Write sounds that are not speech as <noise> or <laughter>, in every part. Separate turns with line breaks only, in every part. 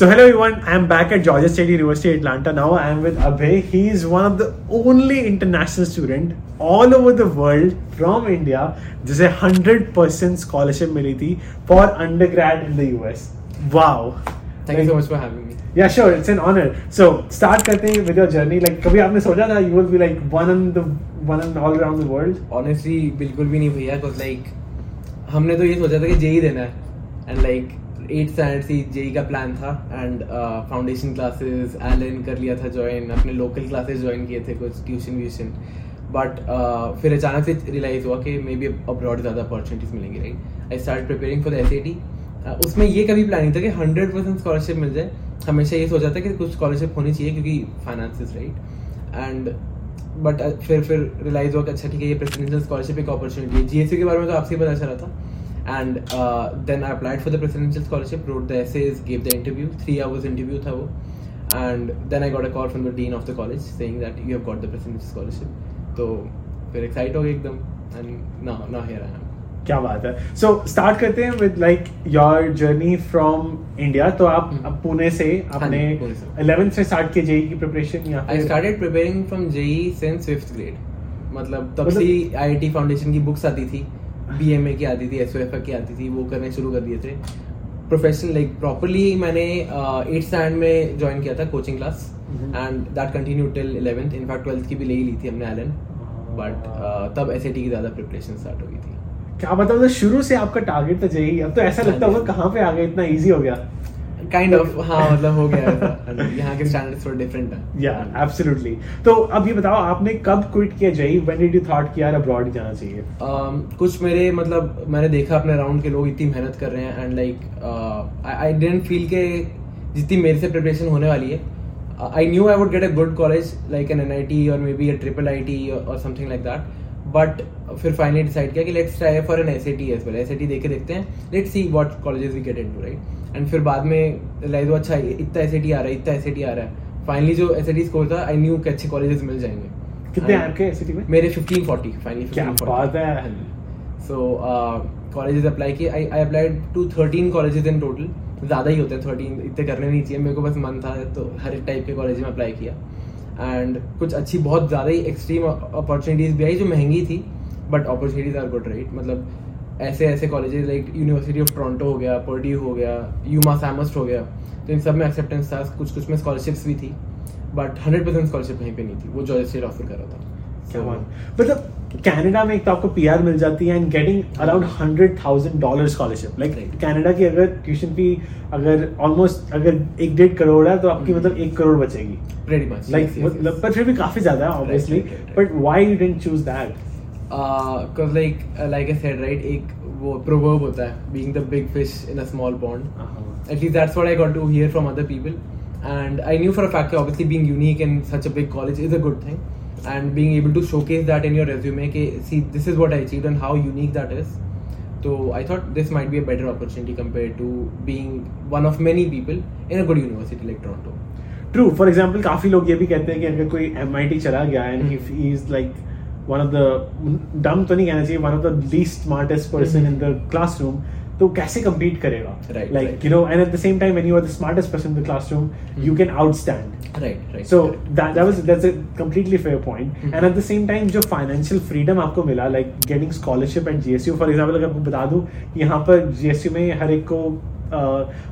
So hello everyone, I am back at Georgia State University, Atlanta. Now I am with Abhay. He is one of the only international student all over the world from India जिसे 100% scholarship मिली थी for undergrad in the US. Wow.
Thank you so much for having me.
Yeah, sure. It's an honor. So start करते हैं with your journey. Like कभी आपने सोचा था you will be like one in the one in all around the world?
Honestly, बिल्कुल भी नहीं भैया cause like हमने तो ये सोचा था कि जेई देना है and like एट स्टैंडर्ड से जेई का प्लान था एंड फाउंडेशन क्लासेस एलन कर लिया था ज्वाइन अपने लोकल क्लासेस ज्वाइन किए थे कुछ ट्यूशन व्यूशन बट फिर अचानक से रियलाइज़ हुआ कि मे बी अब्रॉड ज़्यादा अपॉर्चुनिटीज़ मिलेंगी right I start preparing for S उसमें ये कभी प्लानिंग था कि हंड्रेड परसेंट स्कॉलरशिप मिल जाए। हमेशा ये सोचा था कि कुछ स्कॉलरशिप होनी चाहिए क्योंकि फाइनेंस राइट एंड बट फिर फिर रियलाइज़ हुआ कि अच्छा ठीक है, ये प्रेसिडेंशियल स्कॉलरशिप एक अपॉर्चुनिटी है। जीएससी के बारे में तो आपसे ही पता चला था। And uh, then I applied for the presidential scholarship, wrote the essays, gave the interview, three hours interview tha wo. and then I got a call from the dean of the college saying that you have got the presidential scholarship. So फिर excite हो गए एकदम and now now here I am.
क्या बात है so so, start करते हैं with like your journey from India तो आप hmm. पुणे से आपने 11th से स्टार्ट किया जेई की प्रिपरेशन या
I started preparing from JEE since 5th grade मतलब तब मतलब, से आईआईटी फाउंडेशन की बुक्स आती थी बी एम ए की आती थी एस एफ़ की आती थी वो करने शुरू कर दिए थे। प्रोफेशनल लाइक प्रॉपरली मैंने एट स्टैंड में ज्वाइन किया था coaching class and that continue till eleventh in fact twelfth की भी ले ही ली थी हमने एलन बट uh, तब एस की ज़्यादा प्रिपरेशन स्टार्ट हो गई थी।
क्या बताओ शुरू से आपका टारगेट तो यही अब तो ऐसा लगता होगा कहाँ पे आ गया इतना ईजी हो गया।
काइंड ऑफ़ <laughs> हाँ मतलब हो गया यहाँ के स्टैंडर्ड्स थोड़े डिफरेंट हैं।
या एब्सोल्युटली तो अब ये बताओ आपने कब क्विट किया JEE when did you thought कि यार अब्रॉड जाना चाहिए?
Um, कुछ मेरे मतलब मैंने देखा अपने राउंड के लोग इतनी मेहनत कर रहे हैं and like I didn't feel के जितनी मेरे से प्रिपरेशन होने वाली है। I knew I would get a good college like N N I T और maybe a triple I T और समथिंग लाइक दैट बट फिर फाइनली डिसाइड किया कि let's try for S A T as well S A T T देखे देखते हैं. Let's see what colleges we get into right and फिर बाद में लाइक वो अच्छा इतना एस ए टी आ रहा है इतना एस ए टी आ रहा है. फाइनली जो एस ए टी स्कोर था आई न्यू कि अच्छे कॉलेजेस मिल जाएँगे.
कितने आपके एस में?
मेरे फिफ्टीन फोर्टी फाइनली
क्या बात है।
सो कॉलेजेस अप्लाई किए. I I applied to thirteen colleges in total ज़्यादा ही होते हैं थर्टीन इतने करने नहीं चाहिए. मेरे को बस मन था तो हर टाइप के कॉलेज में अप्लाई किया. एंड कुछ अच्छी बहुत ज़्यादा ही एक्सट्रीम अपॉर्चुनिटीज़ भी आई जो महँगी थी but opportunities are good right मतलब ऐसे ऐसे colleges like university of Toronto हो गया पर्ड्यू हो गया यूमा सैमस्ट हो गया तो इन सब में एक्सेप्टेंस था कुछ कुछ में स्कॉलरशिप्स भी थी बट हंड्रेड परसेंट स्कॉलरशिप कहीं पे नहीं थी वो जॉर्ज स्टेट ऑफ़र कर रहा था।
मतलब कनाडा में एक तो आपको पीआर मिल जाती है and getting around hundred thousand dollar scholarship like Canada की अगर ट्यूशन फ़ी अगर ऑलमोस्ट अगर एक डेढ़ करोड़ है तो आपकी मतलब एक करोड़ बचेगी। लाइक मतलब पर फिर भी काफी ज्यादा है obviously but why you didn't choose that
because like uh, like I said right एक वो proverb होता है being the big fish in a small pond uh-huh. at least that's what I got to hear from other people and I knew for a fact that obviously being unique in such a big college is a good thing and being able to showcase that in your resume ke, see this is what I achieved and how unique that is so I thought this might be a better opportunity compared to being one of many people in a good university like Toronto
True for example काफ़ी लोग ये भी कहते हैं कि अगर कोई M आई T चला गया and if he is like one of the dumb तो नहीं कहना चाहिए one of the least smartest person in the class room तो कैसे कम्पीट करेगा? Like you know and at the same time when you are the smartest person in the class room you can out stand freedom आपको मिला like getting scholarship and GSU for example अगर आपको बता दू यहाँ पर GSU में हर एक को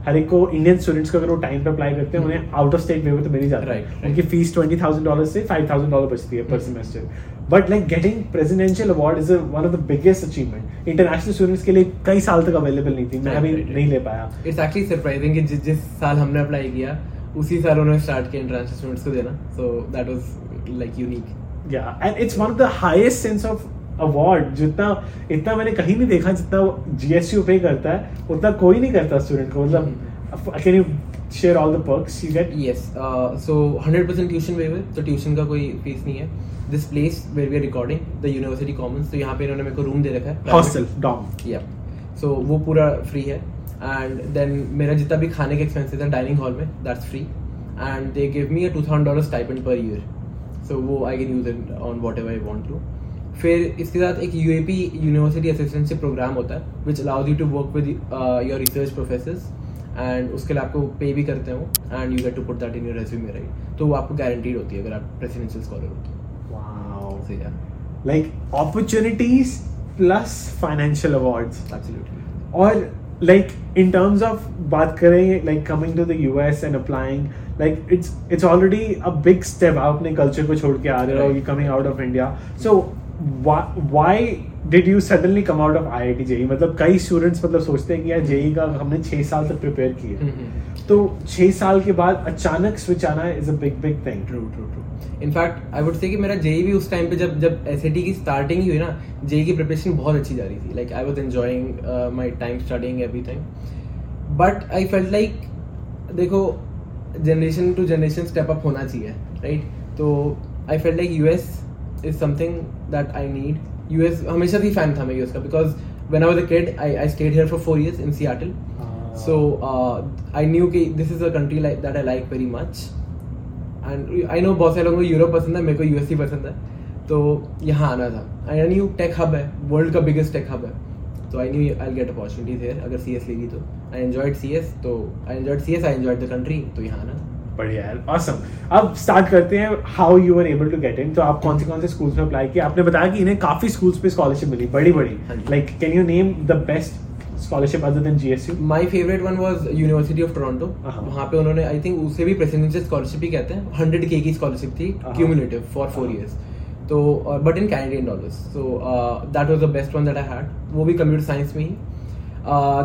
हर एक को इंडियन स्टूडेंट्स को अगर वो टाइम पे अप्लाई करते हैं उन्हें आउट ऑफ़ स्टेट वेवर तो मिल ही जाता है। उनकी फ़ीस ट्वेंटी थाउज़ेंड डॉलर से फाइव थाउज़ेंड डॉलर बचती है पर semester but like getting presidential award is one of the biggest achievement international students के लिए कई साल तक अवेलेबल नहीं थी। मैं अभी नहीं ले पाया।
इट्स एक्चुअली सरप्राइजिंग कि जिस जिस साल हमने अप्लाई किया उसी साल उन्होंने स्टार्ट किया इंटरनेशनल स्टूडेंट्स को देना। So that was like unique
या and it's one of the highest sense of award जितना इतना मैंने कहीं नहीं देखा जितना जीएसयू पे करता है उतना कोई नहीं करता स्टूडेंट को मतलब can you share all the perks you get
yes so 100% tuition waiver तो ट्यूशन का कोई फ़ीस नहीं है। This place where we are recording the university commons तो यहाँ पे इन्होंने मेरे को रूम दे रखा है।
हॉस्टल डॉम
या सो वो पूरा फ्री है। एंड देन मेरा जितना भी खाने के एक्सपेंसेस है डाइनिंग हॉल में that's free and they give me a two thousand dollar stipend per year so वो I can use it on whatever I want to फिर इसके साथ एक U A P university assistantship program होता है which allows you to work with your research professor and उसके लिए आपको पे भी करते हो and you get to put that in your resume right तो वो आपको गारंटीड होती है अगर आप प्रेसिडेंशियल स्कॉलर होते हो।
Like opportunities plus financial award
absolutely
और लाइक इन टर्म्स ऑफ़ बात करें like coming to the U S and applying like it's it's already a big step आप अपने कल्चर को छोड़ के आ रहे हो coming out of India so so why why did you suddenly come out of IIT JEE मतलब कई स्टूडेंट्स मतलब सोचते हैं कि यार JEE का हमने छः साल तक प्रिपेयर किया।
Mm-hmm.
तो छः साल के बाद अचानक स्विच आना is a big big thing
true true true in fact I would say कि मेरा जेई भी उस टाइम पे जब जब एस की स्टार्टिंग हुई ना जेई की प्रिपरेशन बहुत अच्छी जा रही थी। Like I was enjoying my time studying everything but I felt like देखो generation to generation step up होना चाहिए राइट तो I felt like US is something that I need US हमेशा से फ़ैन था मैं यूएस का because when I was a kid I I stayed here for four years in Seattle So uh, I knew कि this is a country like that I like very much. And I know बहुत सारे लोगों को Europe पसंद है मेरे को USC पसंद है। तो यहाँ आना था। आई न्यू टेक हब है वर्ल्ड का बिगेस्ट टेक हब है। तो I knew I get opportunities here अगर सी एस लेगी तो। आई एंजॉयड सी एस तो I enjoyed C S I enjoyed the country तो यहाँ आना
बढ़िया है। Awesome. अब स्टार्ट करते हैं how you were able to get in तो आप कौन से कौन से स्कूल्स में अप्लाई किया आपने बताया कि इन्हें काफ़ी स्कूल्स पे स्कॉलरशिप मिली बड़ी बड़ी। Like can you name the best scholarship other
than GSU my favourite one was university
of
Toronto. पे उन्होंने आई थिंक उसे भी प्रेसिडेंशियल स्कॉलरशिप ही कहते हैं। हंड्रेड के की स्कॉलरशिप थी। Cumulative
for
four. तो but in Canadian dollars so that was the best one that I had वो भी कंप्यूटर साइंस में ही.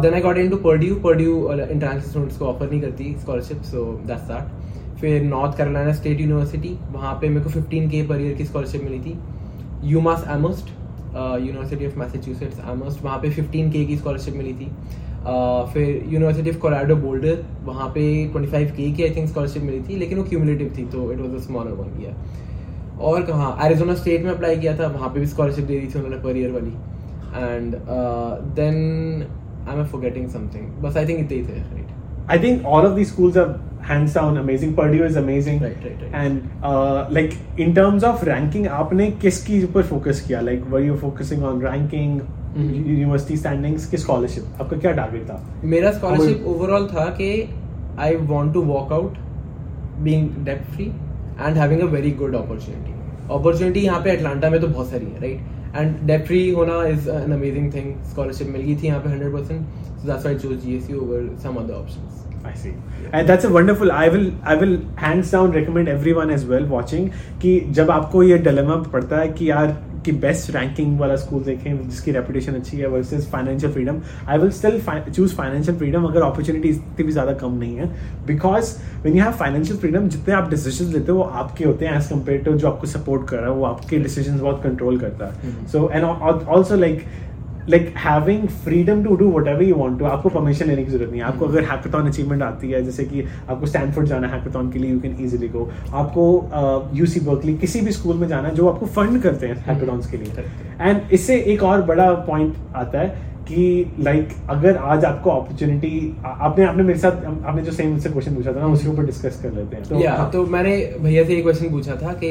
Then I got into Purdue Purdue international students को ऑफ़र नहीं करती स्कॉलरशिप सो दैट्स दैट फिर North Carolina State University वहाँ पे मेरे को 15 के पर ईयर की स्कॉलरशिप मिली थी। UMass Amherst university of Massachusetts Amherst वहाँ पे 15 के की स्कॉलरशिप मिली थी। Uh, फिर यूनिवर्सिटी ऑफ़ कोलोराडो बोल्डर वहाँ पे 25 के की आई थिंक स्कॉलरशिप मिली थी लेकिन वो क्यूमुलेटिव थी तो it was a smaller one किया और कहाँ एरिजोना स्टेट में अप्लाई किया था वहाँ पे भी स्कॉलरशिप दे दी थी उन्होंने पर ईयर वाली। And then I am forgetting something बस आई थिंक इतने ही थे right
I think all of these schools are hands down amazing. Purdue is amazing.
Right, right, right.
And uh, like in terms of ranking, आपने किसकी ऊपर focus किया? Like were you focusing on ranking, university standings, की आपका क्या target था?
मेरा scholarship overall था कि I want to walk out being debt free and having a very good opportunity opportunity यहाँ पे अटलांटा में तो बहुत सारी है राइट एंड डेट फ्री होना is an amazing thing scholarship मिल गई थी यहाँ पे hundred percent so that's why choose GSU over some other options
I see. And that's a wonderful. I will I will hands down recommend everyone as well watching कि जब आपको ये dilemma पड़ता है कि यार कि बेस्ट रैंकिंग वाला स्कूल देखें जिसकी रेपुटेशन अच्छी है versus financial freedom I will still choose financial freedom अगर अपॉर्चुनिटीज़ इतनी भी ज़्यादा कम नहीं है because when you have financial freedom जितने आप डिसीज़न लेते हो वो आपके होते हैं एज कंपेयर टू जो आपको सपोर्ट कर रहा है वो आपके डिसीज़न बहुत कंट्रोल करता है. So and also like like having freedom to do whatever you want to आपको परमिशन लेने की ज़रूरत नहीं है। आपको
हम्म।
अगर हैकाथॉन अचीवमेंट आती है जैसे कि आपको स्टैनफोर्ड जाना है हैकाथॉन के लिए यू कैन इजीली गो आपको यूसी बर्कली किसी भी स्कूल में जाना है जो आपको फंड करते हैं हैकाथॉन्स के लिए। एंड इससे एक और बड़ा पॉइंट आता है कि लाइक अगर आज आपको अपॉर्चुनिटी आपने आपने मेरे साथ आपने जो सेम मुझसे क्वेश्चन पूछा था ना उसके ऊपर डिस्कस कर लेते हैं।
या
हाँ,
तो मैंने भैया से एक क्वेश्चन पूछा था कि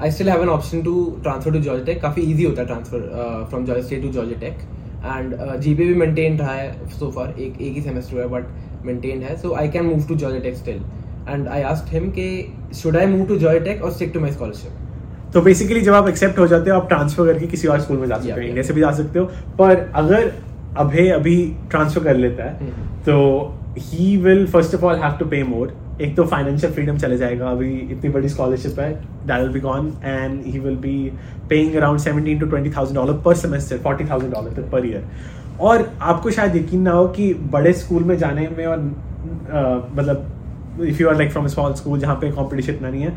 I still have an option to transfer to Georgia Tech काफ़ी इजी होता है transfer from Georgia State to Georgia Tech and GP भी मेंटेन रहा है सो फार एक एक ही सेमेस्टर है बट मेंटेन है. So I can move to Georgia Tech still and I asked him कि should I move to Georgia Tech और स्टिक टू माय स्कॉलरशिप
तो बेसिकली जब आप एक्सेप्ट हो जाते हो आप ट्रांसफ़र करके किसी और स्कूल में जा सकते हो इंडिया से भी जा सकते हो. पर अगर अभय अभी ट्रांसफ़र कर लेता है
हम्म।
तो he will first of all have to pay more एक तो फाइनेंशियल फ्रीडम चले जाएगा। अभी इतनी बड़ी स्कॉलरशिप है that will be gone and he will be paying around 17 to 20000 dollar per semester 40000 dollar तक पर ईयर और आपको शायद यकीन ना हो कि बड़े स्कूल में जाने में और मतलब if you are like from small school जहाँ पे कॉम्पिटिशन इतना नहीं है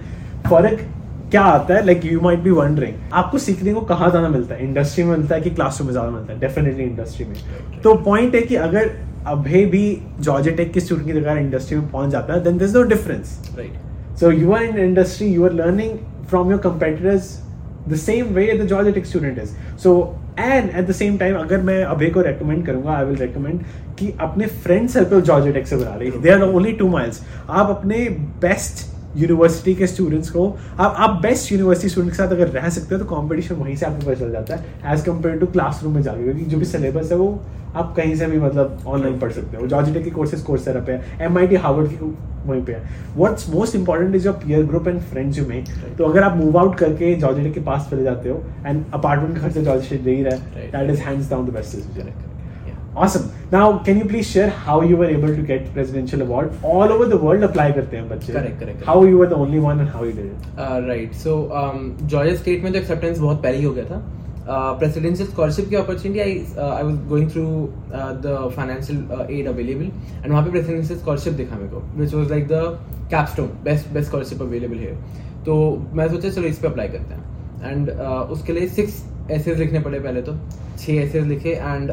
फ़र्क क्या आता है? Like you might be wondering आपको सीखने को कहाँ ज़्यादा मिलता है? इंडस्ट्री में मिलता है कि क्लासरूम में ज़्यादा मिलता है? डेफिनेटली इंडस्ट्री में। तो पॉइंट है कि अगर अभी भी जॉर्ज टेक के स्टूडेंट की जगह इंडस्ट्री में पहुँच जाता है then this no difference
right
so you are in industry you are learning from your competitors the same way the George Tech student is so and at the same time अगर मैं अभी को recommend करूँगा I will recommend कि अपने friend circle George take से बना रही है they are only two miles आप अपने बेस्ट यूनिवर्सिटी के स्टूडेंट्स को। आप आप बेस्ट यूनिवर्सिटी स्टूडेंट के साथ अगर रह सकते हो तो कंपटीशन वहीं से आपको पता चल जाता है एज कंपेयर टू क्लासरूम में जाके। क्योंकि जो भी सिलेबस है वो आप कहीं से भी मतलब ऑनलाइन पढ़ सकते हो। जॉर्जिया के कोर्सेज कोर्स पे है एम आई टी हार्वर्ड की वहीं पे है। What's most important is your peer group and friends you make तो अगर आप मूव आउट करके जॉर्जिया के पास चले जाते हो एंड अपार्टमेंट का खर्चा जॉर्जिया दे ही रहा है that is hands down the best decision Awesome. Now, can you please share how you were able to get presidential award? All over the world apply करते हैं बच्चे.
Correct, correct.
How you were the only one and how you did it?
Uh, right. So, um, Georgia State में तो acceptance बहुत पहले ही हो गया था. प्रेसिडेंशियल स्कॉलरशिप की opportunity I I was going through the financial aid available and वहाँ पे प्रेसिडेंशियल स्कॉलरशिप दिखा मेरे को which was like the capstone best best scholarship available है तो मैं सोचा चलो इस पर अप्लाई करते हैं एंड uh, उसके लिए सिक्स एसेज लिखने पड़े पहले तो। छः एसेज लिखे एंड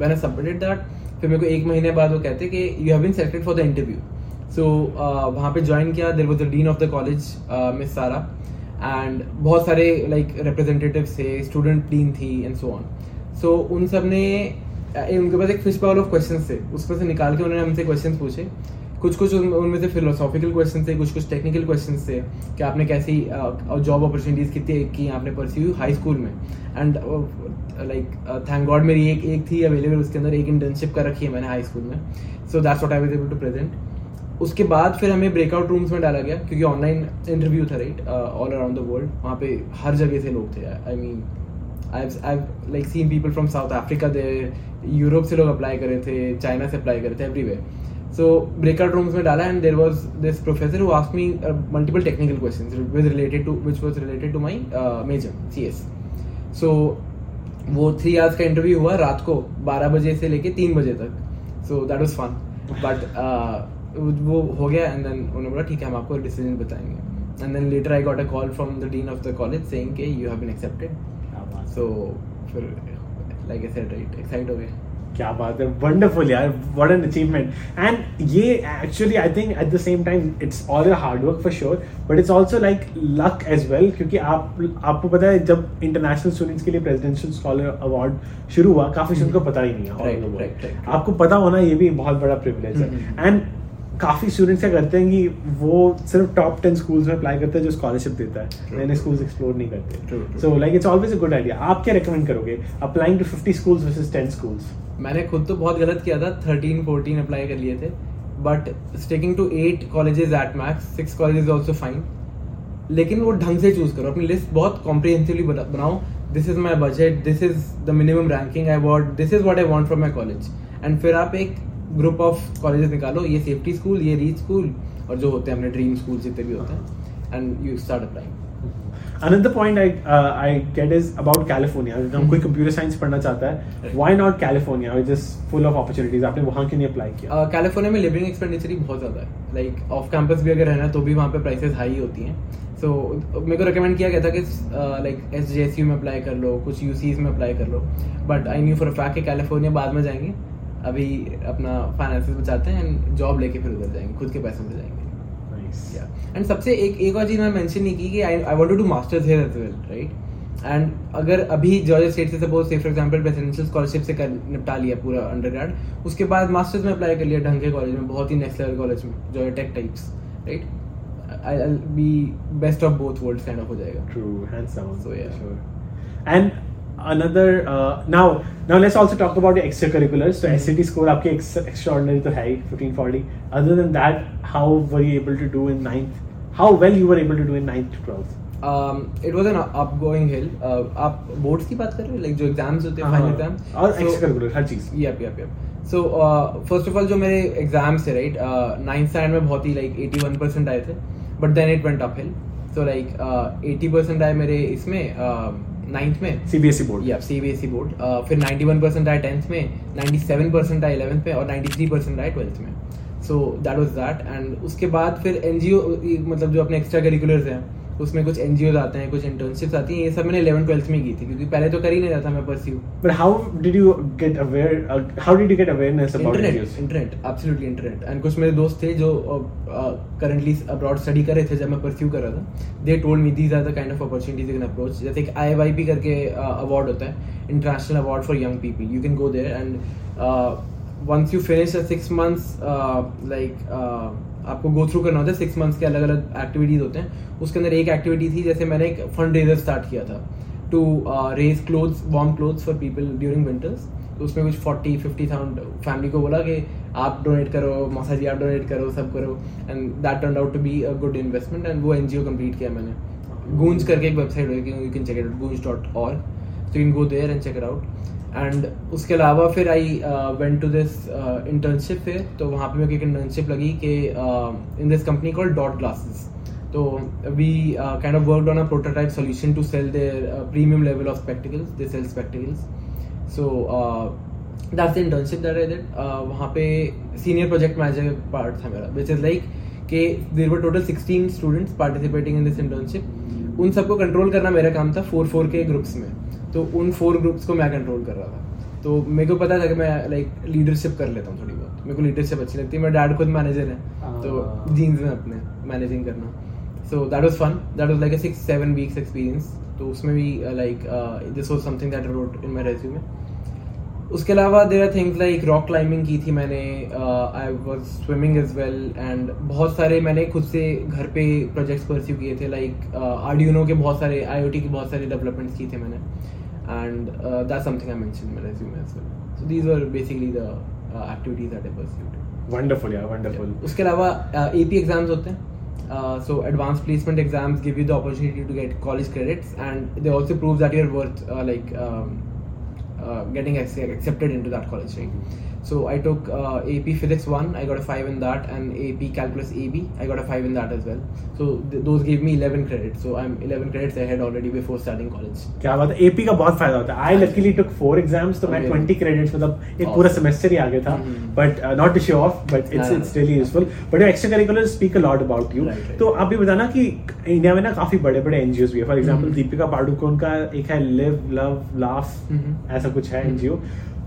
मैंने सबमिटेड दैट फिर मेरे को एक महीने बाद वो कहते कि you have been selected for the interview so वहाँ पे ज्वाइन किया there was the dean of the college miss Sara and बहुत सारे लाइक रिप्रेजेंटेटिव थे स्टूडेंट डीन थी एंड सो ऑन सो उन सबने उनके पास एक फ़िश पावर ऑफ़ क्वेश्चन थे। उसमें से निकाल के उन्होंने हमसे क्वेश्चन पूछे। कुछ कुछ उनमें से फिलोसॉफिकल क्वेश्चन थे कुछ कुछ टेक्निकल क्वेश्चन थे कि आपने कैसी जॉब अपॉर्चुनिटीज़ कितनी की आपने परस्यू हाई स्कूल में। एंड लाइक थैंक गॉड मेरी एक एक थी अवेलेबल उसके अंदर एक इंटर्नशिप कर रखी है मैंने हाई स्कूल में। So that's what I was able to present उसके बाद फिर हमें ब्रेकआउट रूम्स में डाला गया, क्योंकि ऑनलाइन इंटरव्यू था right all around the world वहाँ पे हर जगह से लोग थे। I mean I I like seen people from South Africa they Europe से लोग अप्लाई करे थे चाइना से अप्लाई करे थे एवरीवेयर सो ब्रेकआउट रूम्स में डाला and there was this professor who ask me multiple technical question with related to which was related to my major C S so वो थ्री आवर्स का interview हुआ रात को बारह बजे से लेके तीन बजे तक। So that was fun but वो हो गया एंड देन उन्होंने बोला ठीक है हम आपको डिसीज़न बताएँगे. And then later I got a call from the dean of the college saying कि you have been accepted so फिर like I said right excite हो गए।
क्या बात है वंडरफुल यार व्हाट एन अचीवमेंट एंड ये actually I think at the same time it's all hard work for sure but it's also like luck as well क्योंकि आप आपको पता है जब इंटरनेशनल स्टूडेंट्स के लिए प्रेसिडेंशियल स्कॉलर अवार्ड शुरू हुआ काफ़ी सुन को पता ही नहीं है आपको पता होना ये भी बहुत बड़ा प्रिविलेज है। एंड काफ़ी स्टूडेंट्स क्या करते हैं कि वो सिर्फ़ टॉप टेन स्कूल्स में अप्लाई करते हैं जो स्कॉलरशिप देता है। नए स्कूल्स एक्सप्लोर नहीं करते। So like it's always a good idea आप क्या रिकमेंड करोगे? Applying to fifty schools versus ten schools
मैंने खुद तो बहुत गलत किया था। थर्टीन फोर्टीन अप्लाई कर लिए थे। But sticking to eight colleges at max six colleges also fine लेकिन वो ढंग से चूज़ करो। अपनी लिस्ट बहुत कॉम्प्रिहेंसिवली बनाओ। This is my budget this is the minimum ranking I want this is what I want from my college and फिर आप एक ग्रुप ऑफ़ कॉलेजेस निकालो ये सेफ्टी स्कूल ये रीच स्कूल और जो होते हैं अपने ड्रीम स्कूल जितने भी होते हैं and you start applying
another point I uh, I get is about California. अगर हम कोई कंप्यूटर साइंस पढ़ना चाहता है why not California which is full of opportunities? आपने वहाँ क्यों नहीं अप्लाई किया?
कैलिफ़ोर्निया में लिविंग एक्सपेंडिचर ही बहुत ज़्यादा है. लाइक ऑफ़ कैंपस भी अगर रहना तो भी वहाँ पे प्राइसेस हाई होती हैं. सो so, मेरे को रिकमेंड किया गया था कि like S J S U में अप्लाई कर लो कुछ यू में अप्लाई कर लो. But I knew for fact कि कैलिफ़ोर्निया बाद में जाएँगे. अभी अपना फाइनेंसिस बचाते हैं एंड जॉब लेके फिर उधर जाएँगे खुद के पैसों से जाएँगे। एंड सबसे एक एक और चीज़ मैं मेंशन नहीं की कि I I want to do masters here as well right and अगर अभी जॉर्जिया स्टेट से suppose say for example presidential scholarship से कर निपटा लिया पूरा अंडरग्रेड उसके बाद मास्टर्स में अप्लाई कर लिया ढंग के कॉलेज में बहुत ही नेक्स्ट लेवल कॉलेज में Georgia Tech types right I will be best of both worlds kind of हो जाएगा।
True hands down so yeah sure and another uh, now now let's also talk about the extracurriculars so mm-hmm. SAT score आपके extraordinary तो है 1540 other than that how were you able to do in ninth how well you were able to do in ninth to 12th
um, it was an upgoing hill uh, आप boards की बात कर रहे हो like जो exams होते हैं final exams
और एक्स्ट्रा हर चीज़
yup yup yup so first of all जो मेरे एग्ज़ाम्स थे राइट नाइन्थ स्टैंडर्ड में बहुत ही लाइक 81 परसेंट आए थे but then it went up hill so like 80 percent आए मेरे इसमें uh, नाइन्थ में?
सीबीएसई बोर्ड
या सीबीएसई बोर्ड फिर 91 परसेंट आए टेंथ में 97 परसेंट आए इलेवंथ में और 93 परसेंट आए ट्वेल्थ में. So that was that and उसके बाद फिर एनजीओ मतलब जो अपने एक्स्ट्रा करिकुलर्स हैं उसमें कुछ एनजीओ आते हैं कुछ इंटर्नशिप्स आती हैं ये सब मैंने इलेवन ट्वेल्थ में की थी क्योंकि पहले तो कर ही नहीं रहा था मैं pursue
but how did you get aware how did you get awareness about
internet internet absolutely internet and कुछ मेरे दोस्त थे जो करंटली अब्रॉड स्टडी कर रहे थे जब मैं परस्यू कर रहा था they told me these are the kind of opportunities can approach जैसे एक आई वाई पी करके अवार्ड होता है international award for young people you can go there and once you finish uh, like uh, आपको go through करना होता है six months के अलग अलग एक्टिविटीज़ होते हैं। उसके अंदर एक एक्टिविटी थी, जैसे मैंने एक फंड रेजर स्टार्ट किया था। To raise clothes warm clothes for people during winters तो उसमें कुछ फोर्टी फिफ्टी थाउज़ेंड फैमिली को बोला कि आप डोनेट करो मौसा जी, आप डोनेट करो, सब करो। And that turn out to be a good investment and वो एन कंप्लीट किया मैंने। गूंज करके एक वेबसाइट है you can check it Goonj dot org तो you go there and check out and उसके अलावा फिर I went to this internship फिर तो वहाँ पे मेरे को एक इंटर्नशिप लगी कि in this company call dot glasses तो we kind of worked on a prototype solution to sell their premium level of spectacles they sell spectacles so that's the internship that I did वहाँ पे senior project manager part था मेरा which is like कि there were total sixteen students participating in this internship उन सबको control करना मेरा काम था फोर फोर के ग्रुप्स में. तो उन फोर ग्रुप्स को मैं कंट्रोल कर रहा था। तो मेरे को पता था कि मैं लाइक लीडरशिप कर लेता हूँ थोड़ी बहुत। मेरे को लीडरशिप अच्छी लगती है। मेरा डैड खुद मैनेजर है तो जीन्स में अपने मैनेजिंग करना। So that was fun that was like a six seven weeks experience तो उसमें भी like this was something that wrote in my resume उसके अलावा there are things like rock climbing की थी मैंने I was swimming as well and बहुत सारे मैंने खुद से घर पे प्रोजेक्ट्स परस्यू किए थे लाइक आर्डियो के बहुत सारे आई के बहुत सारे डेवलपमेंट्स किए थे मैंने। and that something I mention my resume as well so these were basically the activities that I pursued
wonderful यार वंडरफुल
उसके अलावा एपी एग्जाम्स होते हैं Uh, so advanced placement exams give you the opportunity to get college credits and they also prove that you're worth uh, like um, uh, getting accepted into that college right So i took uh, ap physics 1 i got a 5 in that and ap calculus ab i got a 5 in that as well so th- those gave me 11 credits so i'm 11 credits ahead already before starting college
क्या बात है AP का बहुत फ़ायदा होता है I luckily took four exams तो मैं 20 क्रेडिट्स मतलब एक. पूरा सेमेस्टर ही आ गया था uh,
Mhm.
Not to show off but it's
हाँ.
It's really useful but extra curricular speak a lot about you
Right, right.
तो आप भी बताना कि इंडिया में ना काफ़ी बड़े बड़े एनजीओ भी है एग्जांपल
Mhm.
दीपिका पाडुकोन का एक है लिव लव लाफ
Mhm.
ऐसा कुछ है
Mhm.
NGO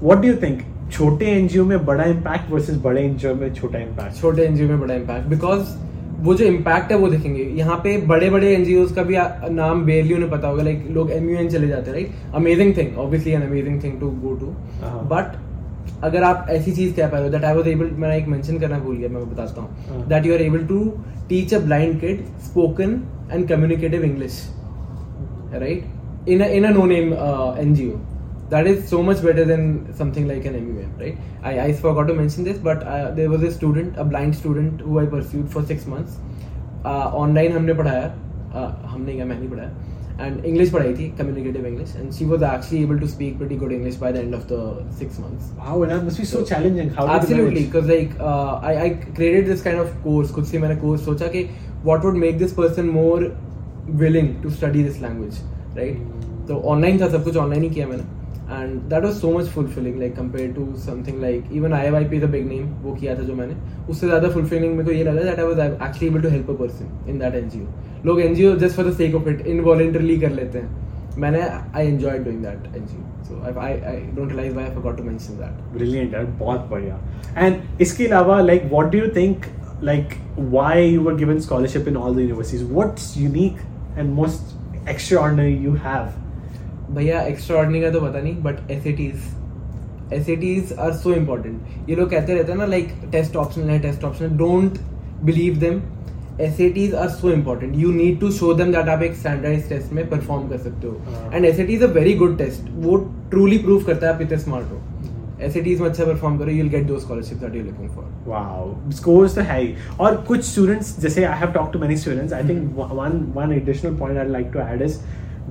what do you think छोटे एनजीओ में बड़ा इम्पैक्ट वर्सेस बड़े एनजीओ में छोटा इम्पैक्ट
छोटे एनजीओ में बड़ा इम्पैक्ट बिकॉज़ वो जो इम्पैक्ट है वो देखेंगे. यहाँ पे बड़े बड़े एनजीओ का भी नाम बेरली उन्हें पता होगा. लाइक लोग एम चले जाते हैं right amazing thing obviously an amazing thing to go
to.
But अगर आप ऐसी चीज़ कह पाए दैट आई वाज एबल मैं एक मेंशन करना भूल गया मैं बताता हूँ। That you are able to teach a blind kid spoken and communicative English right in a no name uh, ngo that is so much better than something like an MUM, right? I, I forgot to mention this, but uh, there was a student, a blind student, who I pursued for six months. Uh, online हमने पढ़ाया, uh, हमने क्या मैंने पढ़ाया, and English पढ़ाई थी, communicative English, and she was actually able to speak pretty good English by the end of the six months.
Wow, and that must be so challenging. How did you
Absolutely,
manage?
because like uh, I, I created this kind of course. खुद से मैंने course सोचा कि what would make this person more willing to study this language, right? तो online था सब कुछ online ही किया मैंने and that was so much fulfilling like compared to something like even IYP is a big name वो किया था जो मैंने उससे ज़्यादा fulfilling मेरे को ये लगा that I was actually able to help a person in that NGO लोग NGO just for the sake of it involuntarily कर लेते हैं मैंने I enjoyed doing that NGO so I, I, I don't realize why I forgot to mention that
Brilliant, यार बहुत बढ़िया and इसके अलावा like what do you think like why you were given scholarship in all the universities what's unique and most extraordinary you have
भैया extra का तो पता नहीं but S A Ts S S are so important ये लोग कहते रहते हैं ना लाइक टेस्ट ऑप्शनल है test optional don't believe them S A Ts are so important you need to show them that आप एक स्टैंडर्डाइज टेस्ट में परफॉर्म कर सकते हो।
And
S A is a very good test वो truly prove करता है आप कितने स्मार्ट हो. एस में अच्छा परफॉर्म करो you will get the scholarship that you looking for
Wow, scores तो है ही. और कुछ स्टूडेंट्स जैसे I have talk to many students I think one one additional point I like to add is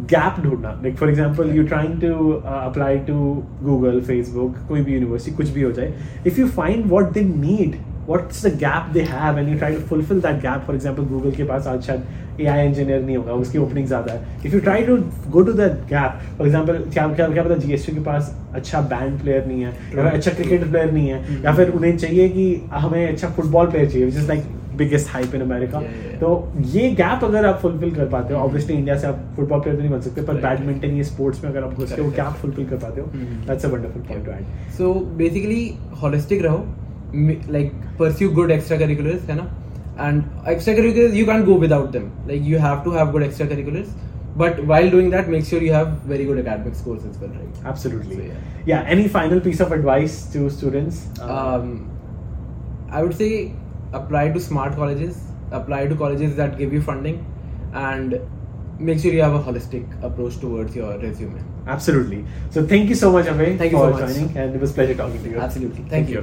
gap ढूंढना। Like for example you trying to apply to Google Facebook कोई भी university कुछ भी हो जाए। If you find what they need what's the gap they have and you try to fulfil that gap for example Google के पास आज शायद ए आई इंजीनियर नहीं होगा उसकी ओपनिंग ज़्यादा है। If you try to go to that gap for example क्या क्या क्या पता GSU के पास अच्छा बैंड प्लेयर नहीं है या फिर अच्छा क्रिकेट प्लेयर नहीं है या फिर उन्हें चाहिए कि हमें अच्छा फुटबॉल प्लेयर चाहिए which is like America
Yeah, yeah, yeah.
तो ये गैप अगर आप फुलफिल कर पाते हो ऑब्वियसली इंडिया से आप फुटबॉल प्लेयर तो नहीं बन सकते पर बैडमिंटन ये स्पोर्ट्स में अगर आप घुस के वो गैप फुलफिल कर पाते हो. That's a wonderful point to add
so basically holistic रहो like pursue good extra curriculars है ना and extra curriculars you can go without them like you have to have good extra curriculars but while doing that make sure you have very good academic scores as well right
Absolutely.
So, yeah.
Yeah. Any final piece of advice to students? Uh,
um, I would say apply to smart colleges, apply to colleges that give you funding, and make sure you have a holistic approach towards your resume.
Absolutely. So thank you so much, Amey,
Thank you
for
so much.
joining, and it was a pleasure talking to you.
Absolutely. Thank you.